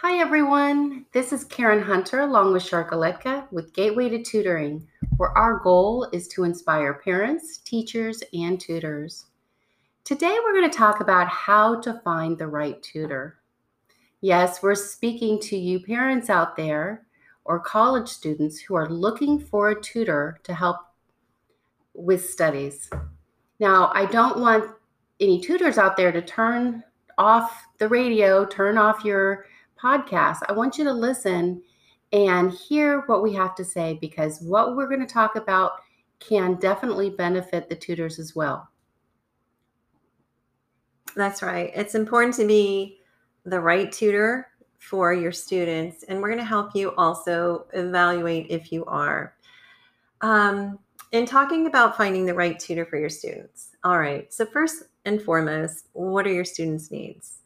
Hi, everyone. This is Karen Hunter along with Sharkaletka with Gateway to Tutoring, where our goal is to inspire parents, teachers, and tutors. Today, we're going to talk about how to find the right tutor. Yes, we're speaking to you parents out there or college students who are looking for a tutor to help with studies. Now, I don't want any tutors out there to turn off the radio, turn off your podcast. I want you to listen and hear what we have to say because what we're going to talk about can definitely benefit the tutors as well. That's right. It's important to be the right tutor for your students, and we're going to help you also evaluate if you are. Um, in talking about finding the right tutor for your students, all right, so first and foremost, what are your students' needs?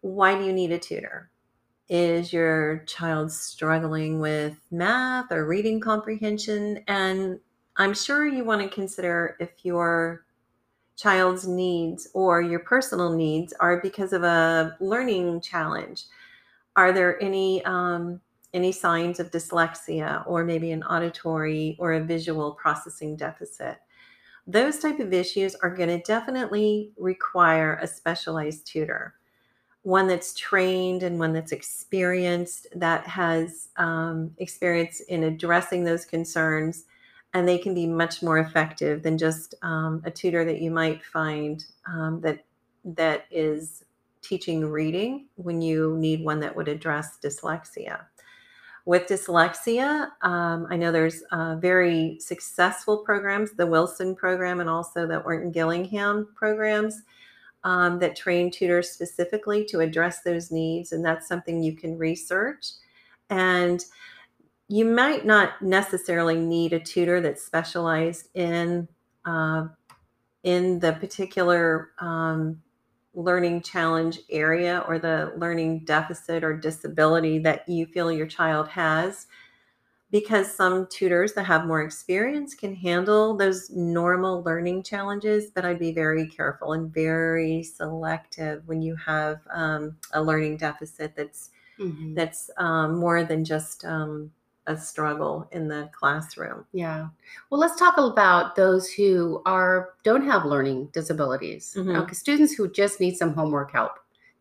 Why do you need a tutor? Is your child struggling with math or reading comprehension? And I'm sure you want to consider if your child's needs or your personal needs are because of a learning challenge. Are there any um, any signs of dyslexia or maybe an auditory or a visual processing deficit? Those type of issues are going to definitely require a specialized tutor, one that's trained and one that's experienced, that has um, experience in addressing those concerns and they can be much more effective than just um, a tutor that you might find um, that that is teaching reading when you need one that would address dyslexia. With dyslexia, um, I know there's uh, very successful programs, the Wilson program and also the Orton Gillingham programs um, that train tutors specifically to address those needs, and that's something you can research. And you might not necessarily need a tutor that's specialized in uh, in the particular um, learning challenge area or the learning deficit or disability that you feel your child has because some tutors that have more experience can handle those normal learning challenges but i'd be very careful and very selective when you have um, a learning deficit that's mm-hmm. that's um, more than just um, a struggle in the classroom. Yeah. Well, let's talk about those who are don't have learning disabilities. Mm-hmm. Okay, students who just need some homework help.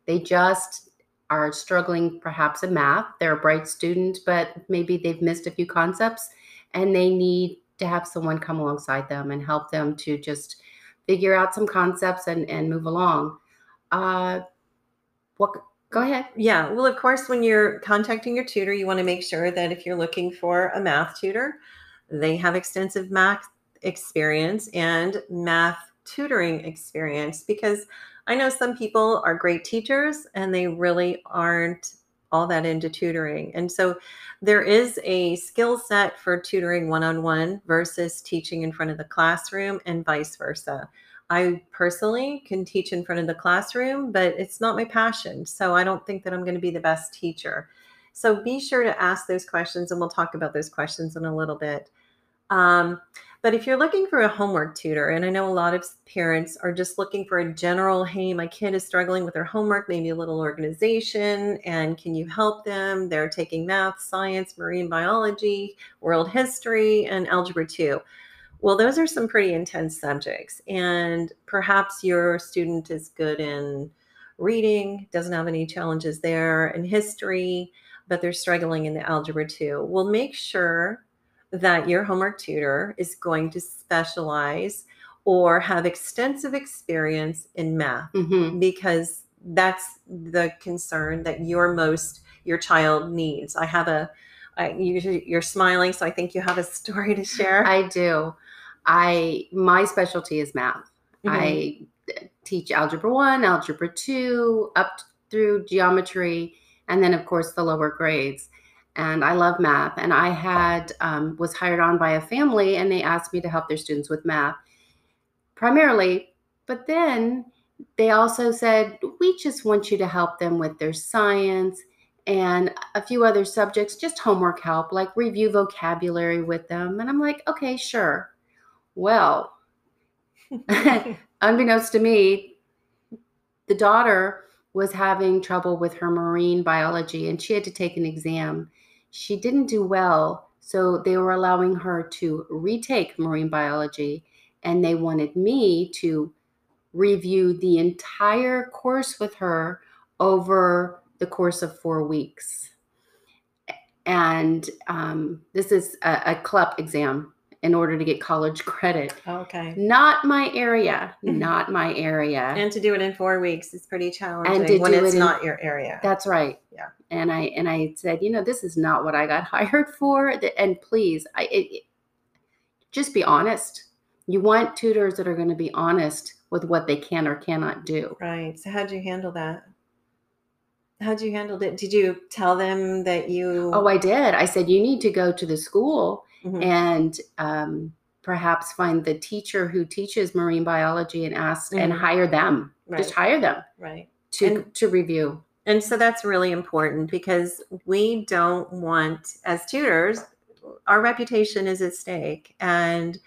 They just are struggling perhaps in math. They're a bright student, but maybe they've missed a few concepts and they need to have someone come alongside them and help them to just figure out some concepts and, and move along. Uh, what Go ahead. Yeah. Well, of course, when you're contacting your tutor, you want to make sure that if you're looking for a math tutor, they have extensive math experience and math tutoring experience because I know some people are great teachers and they really aren't all that into tutoring. And so there is a skill set for tutoring one on one versus teaching in front of the classroom and vice versa. I personally can teach in front of the classroom, but it's not my passion. So I don't think that I'm going to be the best teacher. So be sure to ask those questions, and we'll talk about those questions in a little bit. Um, but if you're looking for a homework tutor, and I know a lot of parents are just looking for a general, hey, my kid is struggling with their homework, maybe a little organization, and can you help them? They're taking math, science, marine biology, world history, and algebra 2. Well, those are some pretty intense subjects. And perhaps your student is good in reading, doesn't have any challenges there, in history, but they're struggling in the algebra 2. Well, make sure that your homework tutor is going to specialize or have extensive experience in math mm-hmm. because that's the concern that your most your child needs. I have a I, you, you're smiling, so I think you have a story to share. I do. I my specialty is math. Mm-hmm. I teach algebra 1, algebra 2, up through geometry and then of course the lower grades. And I love math and I had um, was hired on by a family and they asked me to help their students with math primarily, but then they also said we just want you to help them with their science and a few other subjects, just homework help, like review vocabulary with them. And I'm like, okay, sure. Well, unbeknownst to me, the daughter was having trouble with her marine biology and she had to take an exam. She didn't do well, so they were allowing her to retake marine biology and they wanted me to review the entire course with her over the course of four weeks. And um, this is a, a CLEP exam in order to get college credit. Okay. Not my area. Not my area. And to do it in four weeks is pretty challenging And to when do it's it in- not your area. That's right. Yeah. And I and I said, you know, this is not what I got hired for. And please, I it, it- just be honest. You want tutors that are going to be honest with what they can or cannot do. Right. So how'd you handle that? How'd you handle it? Did you tell them that you? Oh, I did. I said you need to go to the school Mhm. and um, perhaps find the teacher who teaches marine biology and ask and Mhm. hire them. Just hire them right. to And- to review. And so that's really important because we don't want, as tutors, our reputation is at stake. And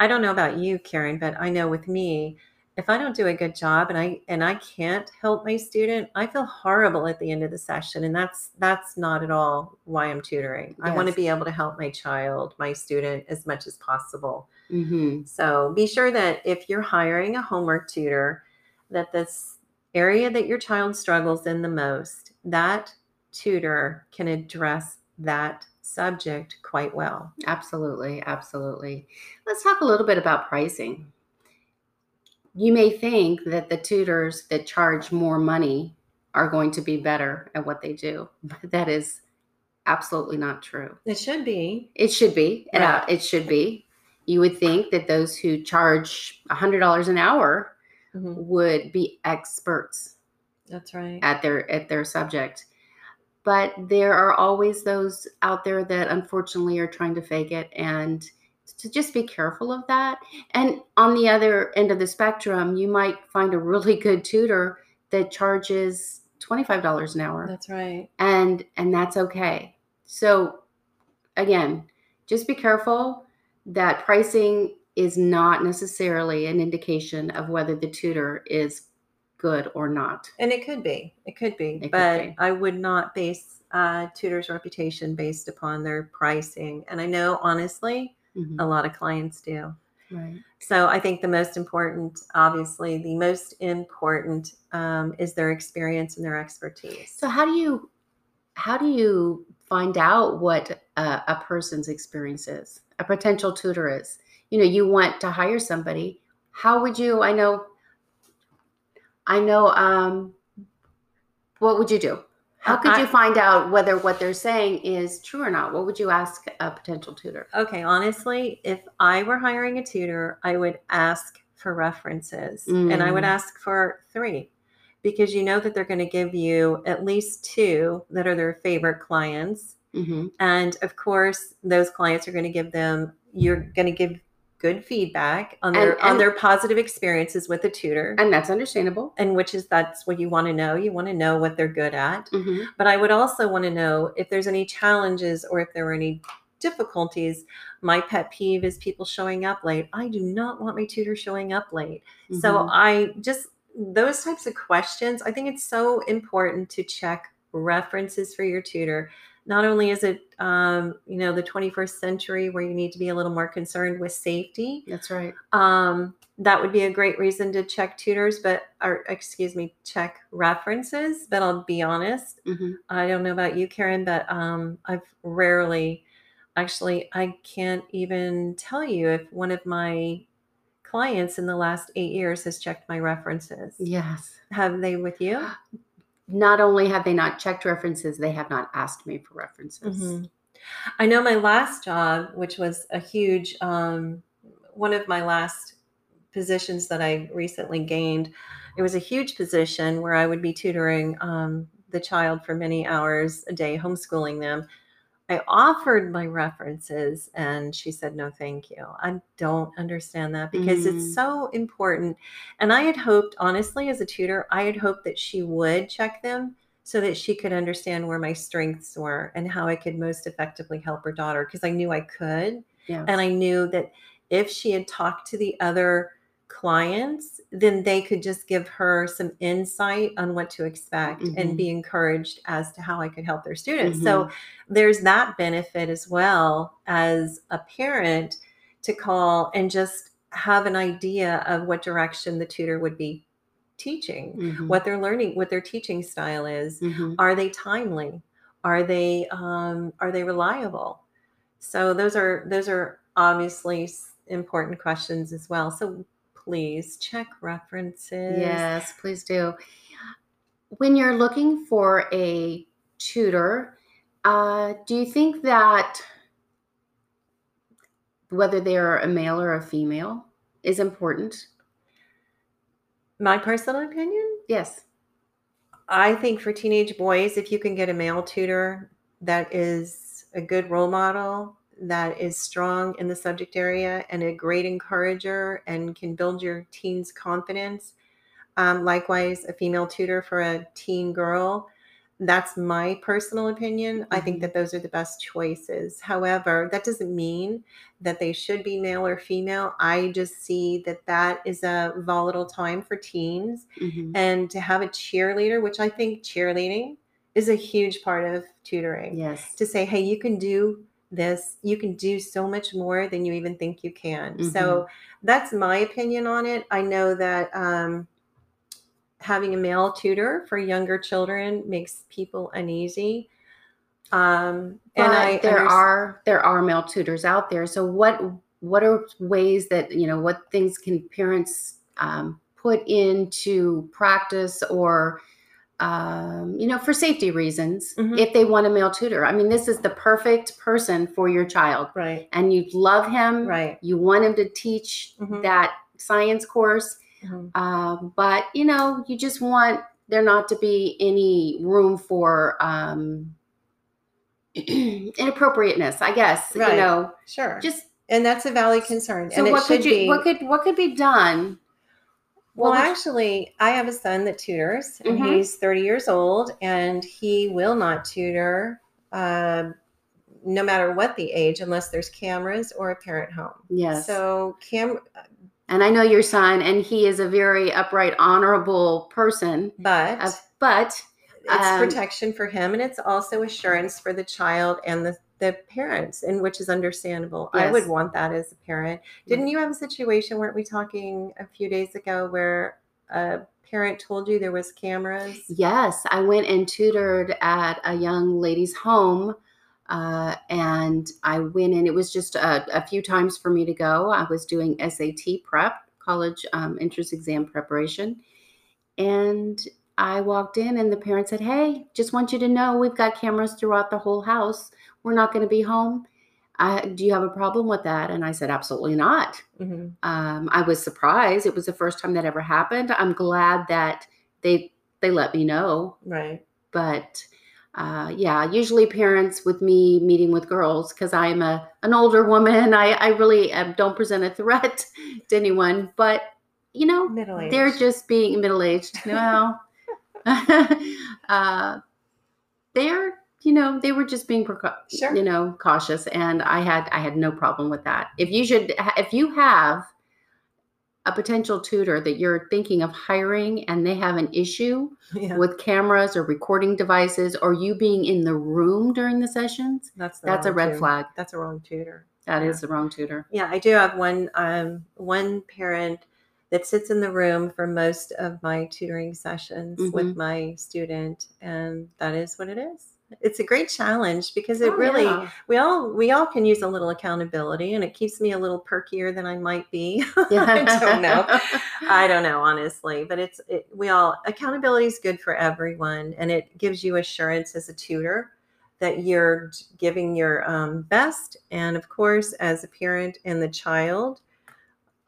I don't know about you, Karen, but I know with me, if I don't do a good job and I and I can't help my student, I feel horrible at the end of the session. And that's that's not at all why I'm tutoring. I want to be able to help my child, my student, as much as possible. hmm So be sure that if you're hiring a homework tutor, that this area that your child struggles in the most, that tutor can address that subject quite well. Absolutely, absolutely. Let's talk a little bit about pricing. You may think that the tutors that charge more money are going to be better at what they do, but that is absolutely not true. It should be. It should be. uh, it should be. You would think that those who charge $100 an hour Mhm. would be experts That's right. at their at their subject but there are always those out there that unfortunately are trying to fake it and to just be careful of that and on the other end of the spectrum you might find a really good tutor that charges $25 an hour That's right. and and that's okay so again just be careful that pricing is not necessarily an indication of whether the tutor is good or not And it could be. It could be. could but be. I would not base a tutor's reputation based upon their pricing. And I know honestly, Mhm. a lot of clients do. right So I think the most important, obviously, the most important um, is their experience and their expertise. So how do you how do you find out what a, a person's experience is? A potential tutor is. You know, you want to hire somebody. How would you? I know. I know. Um, what would you do? How could you find out whether what they're saying is true or not? What would you ask a potential tutor? Okay, honestly, if I were hiring a tutor, I would ask for references and I would Mm. ask for three because you know that they're going to give you at least two that are their favorite clients. hmm And of course, those clients are going to give them, you're going to give good feedback on their And- on their positive experiences with the tutor. And that's understandable. and which is that's what you want to know. You want to know what they're good at. hmm But I would also want to know if there's any challenges or if there were any difficulties. My pet peeve is people showing up late. I do not want my tutor showing up late. So Mhm. I just, those types of questions, I think it's so important to check references for your tutor. Not only is it, um, you know, the 21st century where you need to be a little more concerned with safety, that's right. um, that would be a great reason to check tutors, but or excuse me, check references. But I'll be honest, hmm I don't know about you, Karen, but um, I've rarely, actually, I can't even tell you if one of my clients in the last eight years has checked my references. Yes. Have they with you? Not only have they not checked references, they have not asked me for references. Mhm. I know my last job, which was a huge, um, one of my last positions that I recently gained, it was a huge position where I would be tutoring um, the child for many hours a day, homeschooling them. I offered my references and she said, no, thank you. I don't understand that because Mm. it's so important. And I had hoped, honestly, as a tutor, I had hoped that she would check them so that she could understand where my strengths were and how I could most effectively help her daughter because I knew I could. Yes. And I knew that if she had talked to the other clients, then they could just give her some insight on what to expect Mhm. and be encouraged as to how I could help their students. So there's that benefit as well as a parent to call and just have an idea of what direction the tutor would be teaching, Mhm. what they're learning, what their teaching style is. Mhm. Are they timely? Are they um, are they reliable? So those are those are obviously important questions as well. So please check references. Yes, please do. When you're looking for a tutor, uh, do you think that whether they're a male or a female is important? My personal opinion, Yes. I think for teenage boys, if you can get a male tutor that is a good role model, that is strong in the subject area and a great encourager and can build your teen's confidence. Um, likewise, a female tutor for a teen girl. That's my personal opinion. I think Mhm. that those are the best choices. However, that doesn't mean that they should be male or female. I just see that that is a volatile time for teens Mhm. and to have a cheerleader, which I think cheerleading is a huge part of tutoring. Yes. To say, hey, you can do this, you can do so much more than you even think you can. Mm-hmm. So that's my opinion on it. I know that um, having a male tutor for younger children makes people uneasy. Um, and I there are there are male tutors out there. So what what are ways that you know what things can parents um, put into practice or um, you know for safety reasons Mhm. if they want a male tutor? I mean, this is the perfect person for your child, right, and you love him. right. You want him to teach Mhm. that science course, Mhm. um, but you know you just want there not to be any room for um, inappropriateness. I guess Right. you know Sure. just and that's a valid concern. so and what could you be, what could what could be done Well, actually, I have a son that tutors, and Mhm. he's 30 years old, and he will not tutor um, no matter what the age, unless there's cameras or a parent home. yes So, cam, and i know your son and he is a very upright honorable person but uh, but it's um, protection for him, and it's also assurance for the child and the the parents, and which is understandable. I would want that as a parent. Didn't you have a situation? weren't we talking a few days ago where a parent told you there was cameras? yes i went and tutored at a young lady's home uh, and i went in it was just a, a few times for me to go i was doing sat prep college um, entrance exam preparation and i walked in and the parent said hey just want you to know we've got cameras throughout the whole house we're not going to be home uh, do you have a problem with that and i said absolutely not hmm um, I was surprised. It was the first time that ever happened. I'm glad that they they let me know. Right. But uh, yeah, usually parents with me meeting with girls because I'm a an older woman. I I really um, don't present a threat to anyone. But you know, Middle age. they're just being middle aged. No, uh, they're you know they were just being precau- Sure. you know cautious, and I had I had no problem with that. If you should if you have a potential tutor that you're thinking of hiring and they have an issue yeah. with cameras or recording devices or you being in the room during the sessions, that's the that's a red tutor. flag. That's a wrong tutor. That is Yeah. the wrong tutor. Yeah, I do have one um, one parent that sits in the room for most of my tutoring sessions Mm-hmm. with my student, and that is what it is. It's a great challenge because it Oh, really yeah. we all we all can use a little accountability, and it keeps me a little perkier than I might be. Yeah. I don't know. I don't know honestly, but it's it, we all accountability is good for everyone, and it gives you assurance as a tutor that you're giving your um, best. And of course, as a parent and the child,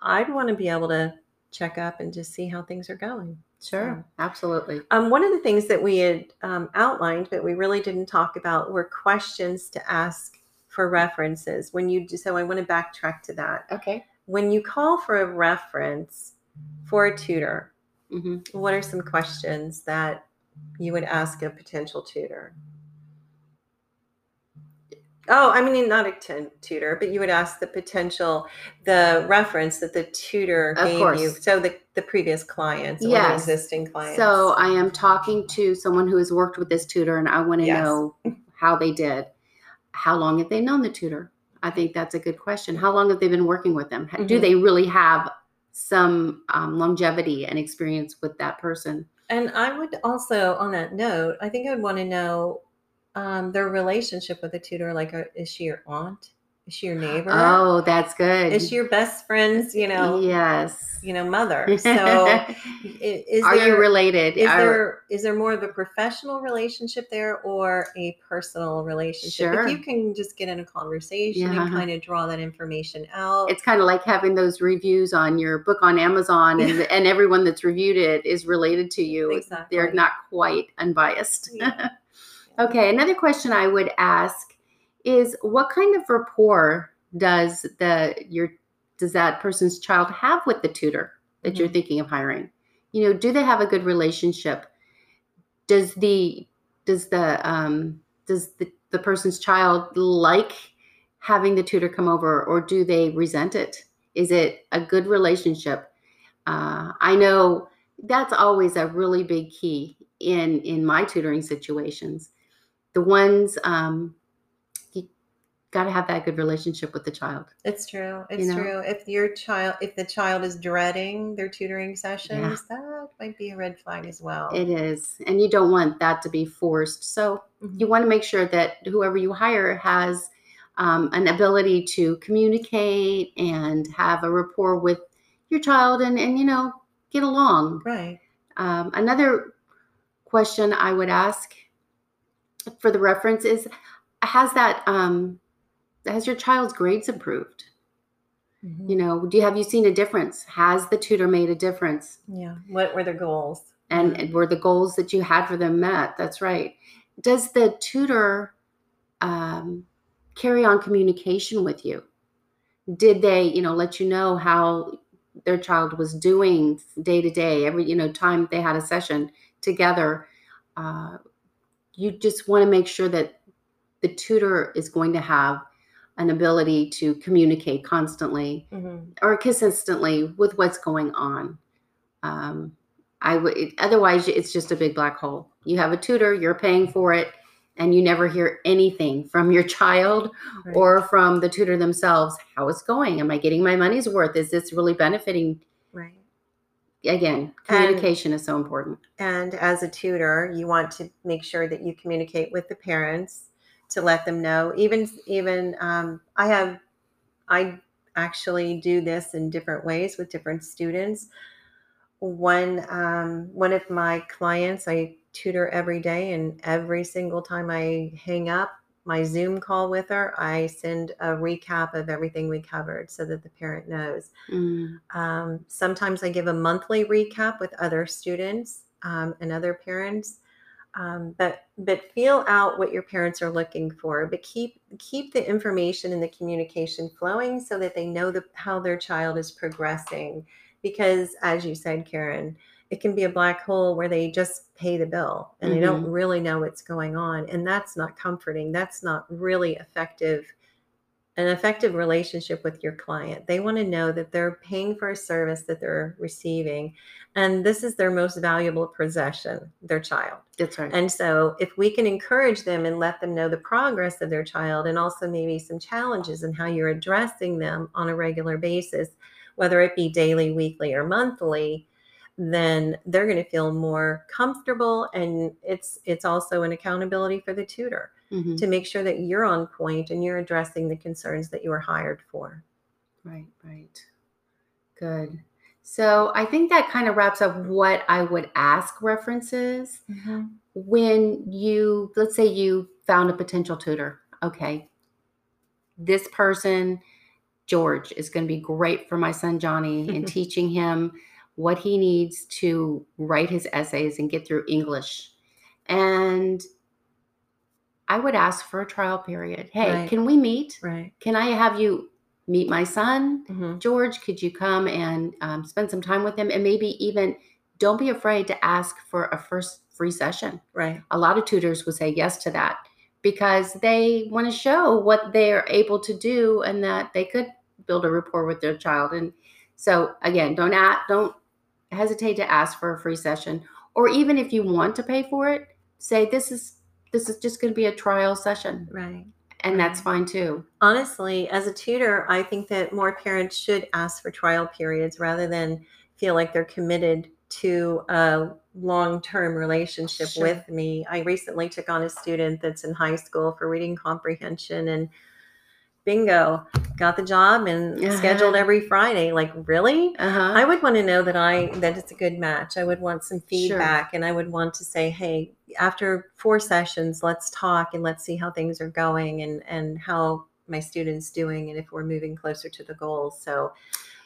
I'd want to be able to check up and just see how things are going. Sure, absolutely. Um, one of the things that we had um, outlined, but we really didn't talk about, were questions to ask for references. When you do, so I want to backtrack to that. Okay. When you call for a reference for a tutor, hmm what are some questions that you would ask a potential tutor? Oh, I mean, not a tutor, but you would ask the potential, the reference that the tutor Of gave course. you. So the, the previous clients or Yes. existing clients. So I am talking to someone who has worked with this tutor, and I want to Yes. know how they did. How long have they known the tutor? I think that's a good question. How long have they been working with them? Do Mhm. they really have some um, longevity and experience with that person? And I would also, on that note, I think I would want to know um, their relationship with the tutor. Like, uh, is she your aunt? Is she your neighbor? Oh, that's good. is she your best friend's, you know, yes. you know, mother? So, is Are there, you related? Is Are- there is there more of a professional relationship there or a personal relationship? Sure. If you can just get in a conversation Yeah. and kind of draw that information out. it's kind of like having those reviews on your book on Amazon, and and everyone that's reviewed it is related to you. Exactly. They're not quite unbiased. Yeah. Okay, another question I would ask is what kind of rapport does the your does that person's child have with the tutor that you're Mhm. thinking of hiring? You know, do they have a good relationship? Does the does the um does the, the person's child like having the tutor come over or do they resent it? Is it a good relationship? Uh, I know that's always a really big key in in my tutoring situations. The ones um, you got to have that good relationship with the child. It's true. It's know? true. If your child, if the child is dreading their tutoring sessions, that might be a red flag as well. It is, and you don't want that to be forced. So Mhm. you want to make sure that whoever you hire has um, an ability to communicate and have a rapport with your child, and and you know get along. Right. Um, another question I would ask for the reference is: Has that um, has your child's grades improved? Mhm. You know, do you have you seen a difference? Has the tutor made a difference? Yeah. What were their goals? and and were the goals that you had for them met that's right does the tutor um, carry on communication with you did they you know let you know how their child was doing day to day every you know time they had a session together uh, you just want to make sure that the tutor is going to have an ability to communicate constantly Mhm. or consistently with what's going on. Um, I would otherwise it's just a big black hole. You have a tutor, you're paying for it, and you never hear anything from your child Right. or from the tutor themselves. How is going? Am I getting my money's worth? Is this really benefiting? Again, communication is so important. And as a tutor, you want to make sure that you communicate with the parents to let them know. Even even um, I have I actually do this in different ways with different students. One um, one of my clients I tutor every day, and every single time I hang up my Zoom call with her, I send a recap of everything we covered so that the parent knows. Mm, Um, sometimes I give a monthly recap with other students um, and other parents. Um, but but feel out what your parents are looking for. But keep keep the information and the communication flowing so that they know the, how their child is progressing. Because as you said, Karen, it can be a black hole where they just pay the bill and they don't mm-hmm. really know what's going on, and that's not comforting. That's not really effective an effective relationship with your client. They want to know that they're paying for a service that they're receiving, and this is their most valuable possession, their child. that's right. And so, if we can encourage them and let them know the progress of their child and also maybe some challenges and how you're addressing them on a regular basis, whether it be daily, weekly, or monthly, then they're going to feel more comfortable and it's it's also an accountability for the tutor Mhm. to make sure that you're on point and you're addressing the concerns that you were hired for. Right, right. Good. So I think that kind of wraps up what I would ask references when you, let's say you found a potential tutor. Okay, this person, George, is going to be great for my son Johnny in teaching him what he needs to write his essays and get through English. And I would ask for a trial period. Hey, Right. can we meet? Right. Can I have you meet my son? Mhm. George, could you come and um, spend some time with him? And maybe even don't be afraid to ask for a first free session. Right. A lot of tutors would say yes to that because they want to show what they're able to do and that they could build a rapport with their child. And so again, don't act, don't hesitate to ask for a free session, or even if you want to pay for it, say this is this is just going to be a trial session, Right. and that's fine too. Honestly, as a tutor, I think that more parents should ask for trial periods rather than feel like they're committed to a long term relationship Sure. with me. I recently took on a student that's in high school for reading comprehension and bingo, got the job and scheduled Uh-huh. every Friday. Like, really? Uh huh. I would want to know that I that it's a good match. I would want some Sure. feedback and I would want to say, "Hey, after four sessions, let's talk and let's see how things are going and and how my students doing and if we're moving closer to the goals." So,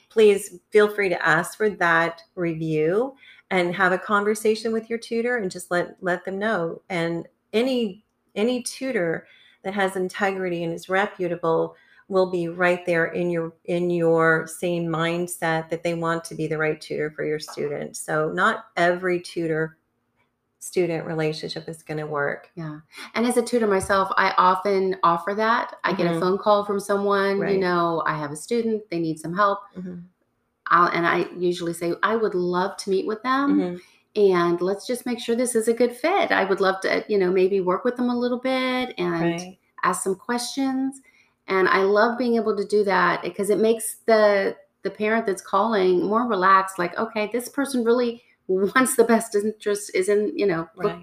please feel free to ask for that review and have a conversation with your tutor and just let let them know. And any any tutor that has integrity and is reputable will be right there in your in your same mindset that they want to be the right tutor for your student. So not every tutor student relationship is going to work. Yeah. And as a tutor myself, I often offer that. I get a Mhm. phone call from someone, you know, I have a student, they need some help. Mhm. I'll, and I usually say, I would love to meet with them Mhm. and let's just make sure this is a good fit. I would love to, you know, maybe work with them a little bit and Right. ask some questions. And I love being able to do that because it makes the the parent that's calling more relaxed like okay this person really wants the best interest is in you know look,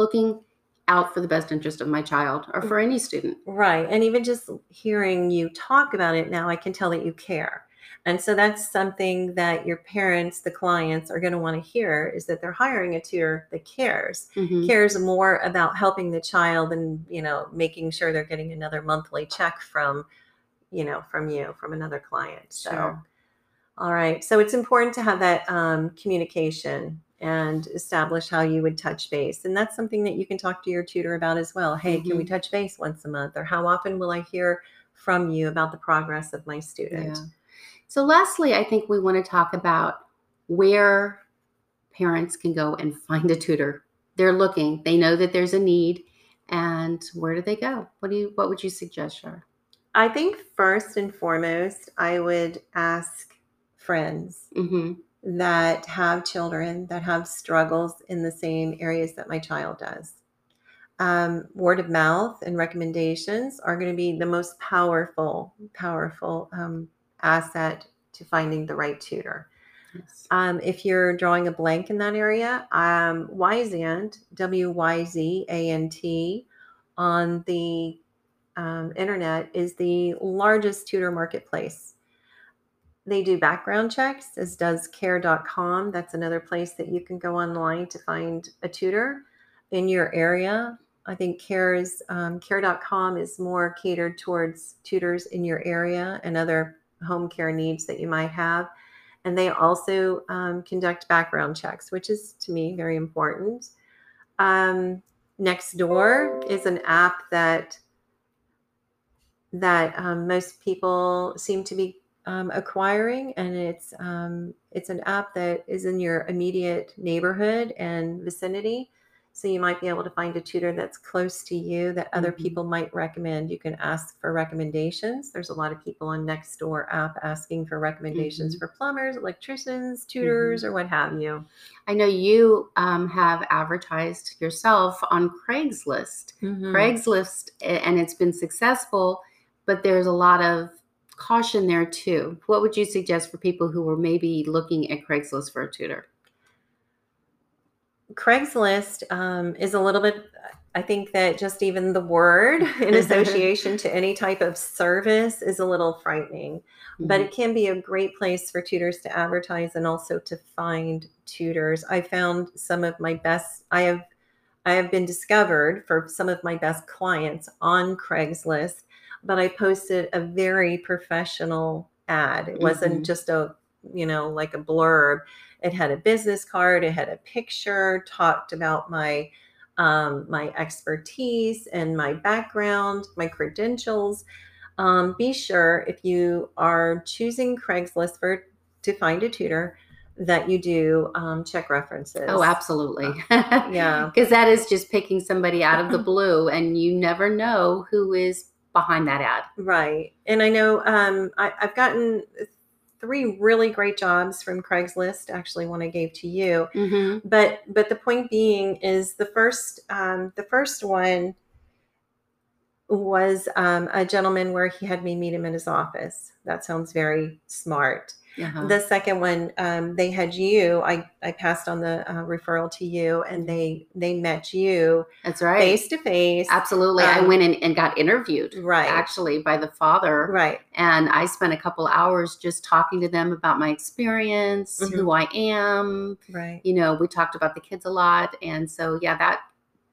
looking out for the best interest of my child or mm. for any student Right. And even just hearing you talk about it now, I can tell that you care. And so that's something that your parents, the clients, are going to want to hear is that they're hiring a tutor that cares. Mhm. cares more about helping the child and you know making sure they're getting another monthly check from you know from you from another client so Sure. all right so it's important to have that um, communication and establish how you would touch base and that's something that you can talk to your tutor about as well hey can we Mhm. touch base once a month or how often will i hear from you about the progress of my student Yeah. So, lastly, I think we want to talk about where parents can go and find a tutor. They're looking, they know that there's a need, and where do they go? What do you? What would you suggest, Shar? i think first and foremost i would ask friends Mm-hmm. that have children that have struggles in the same areas that my child does. Um, word of mouth and recommendations are going to be the most powerful, powerful um, asset to finding the right tutor. Yes. Um, if you're drawing a blank in that area, um, Wyzant, W Y Z A N T, on the um, internet is the largest tutor marketplace. They do background checks, as does care.com. That's another place that you can go online to find a tutor in your area. I think cares um, care.com is more catered towards tutors in your area and other home care needs that you might have. And they also um, conduct background checks, which is to me very important. Um, Nextdoor is an app that that um, most people seem to be um, acquiring, and it's um, it's an app that is in your immediate neighborhood and vicinity. So you might be able to find a tutor that's close to you that other Mhm. people might recommend. You can ask for recommendations. There's a lot of people on Nextdoor app asking for recommendations for plumbers, electricians, tutors, or what have you. I know you um, have advertised yourself on Craigslist. Mhm. Craigslist, and it's been successful, but there's a lot of caution there too. What would you suggest for people who were maybe looking at Craigslist for a tutor? Craigslist um, is a little bit, I think that just even the word in association to any type of service is a little frightening, but Mhm. it can be a great place for tutors to advertise and also to find tutors. I found some of my best, I have. I have been discovered for some of my best clients on Craigslist, but I posted a very professional ad. It wasn't Mhm. just a, you know, like a blurb it had a business card it had a picture talked about my um, my expertise and my background my credentials um, be sure if you are choosing craigslist for to find a tutor that you do um, check references. Oh, absolutely. yeah. Because that is just picking somebody out of the blue, and you never know who is behind that ad. Right. And I know um, I, I've gotten three really great jobs from Craigslist. Actually, one I gave to you. Mm-hmm. But but the point being is the first um, the first one was um, a gentleman where he had me meet him in his office. That sounds very smart. Uh-huh. The second one, um, they had you. I, I passed on the uh, referral to you, and they they met you That's right. face to face. Absolutely. I Um, went in and got interviewed Right. actually by the father. Right. And I spent a couple hours just talking to them about my experience, Mhm. who I am. Right. You know, we talked about the kids a lot. And so yeah, that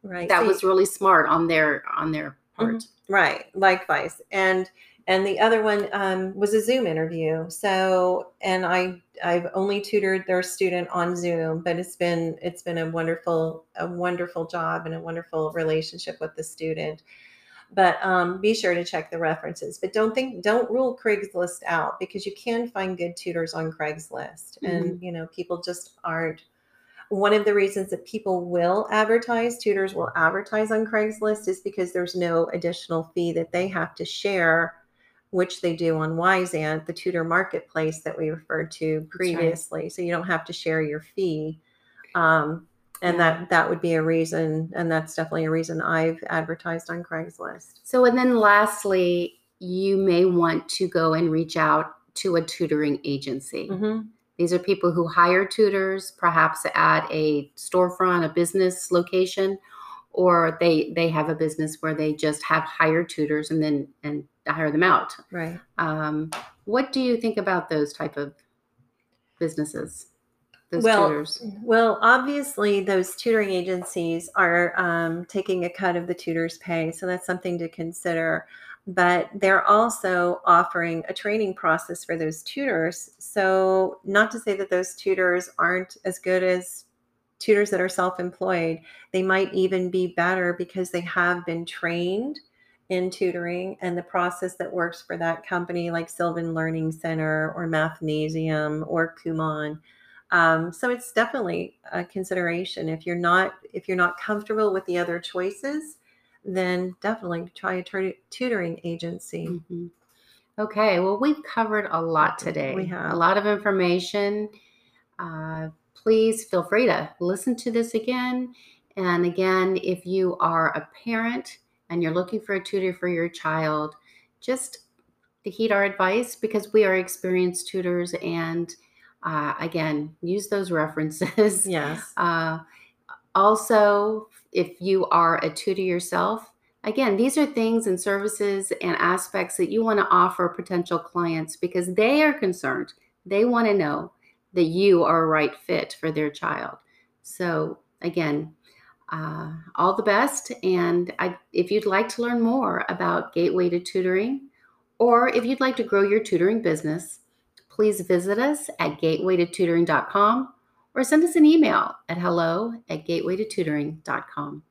Right. that So was really smart on their on their part. Mhm. Right, likewise, and and the other one um, was a Zoom interview. So, and I I've only tutored their student on Zoom, but it's been it's been a wonderful a wonderful job and a wonderful relationship with the student. But um, be sure to check the references. But don't think don't rule Craigslist out because you can find good tutors on Craigslist, and you know people just aren't one of the reasons that people will advertise, tutors will advertise on Craigslist is because there's no additional fee that they have to share, which they do on Wyzant, the tutor marketplace that we referred to right. previously. So you don't have to share your fee. Um, and Yeah. that that would be a reason, and that's definitely a reason I've advertised on Craigslist. So and then lastly, you may want to go and reach out to a tutoring agency. hmm These are people who hire tutors, perhaps at a storefront, a business location, or they they have a business where they just have hired tutors and then and hire them out. Right. Um, what do you think about those type of businesses? Those Well, tutors. Well, obviously, those tutoring agencies are um, taking a cut of the tutor's pay, so that's something to consider. But they're also offering a training process for those tutors. So, not to say that those tutors aren't as good as tutors that are self employed, they might even be better because they have been trained in tutoring and the process that works for that company, like Sylvan Learning Center or Mathnasium or Kumon. Um, so it's definitely a consideration. If you're not if you're not comfortable with the other choices, then definitely try a tutoring agency. Mhm. Okay, well, we've covered a lot today. We have. a lot of information. Uh, please feel free to listen to this again. And again, if you are a parent and you're looking for a tutor for your child, just to heed our advice because we are experienced tutors. And uh, again, use those references. Yes. Uh, also, if you are a tutor yourself, again, these are things and services and aspects that you want to offer potential clients because they are concerned. They want to know that you are a right fit for their child. So, again, uh, all the best. And I, if you'd like to learn more about Gateway to Tutoring, or if you'd like to grow your tutoring business, please visit us at gatewaytotutoring.com or send us an email at hello at gatewaytotutoring.com.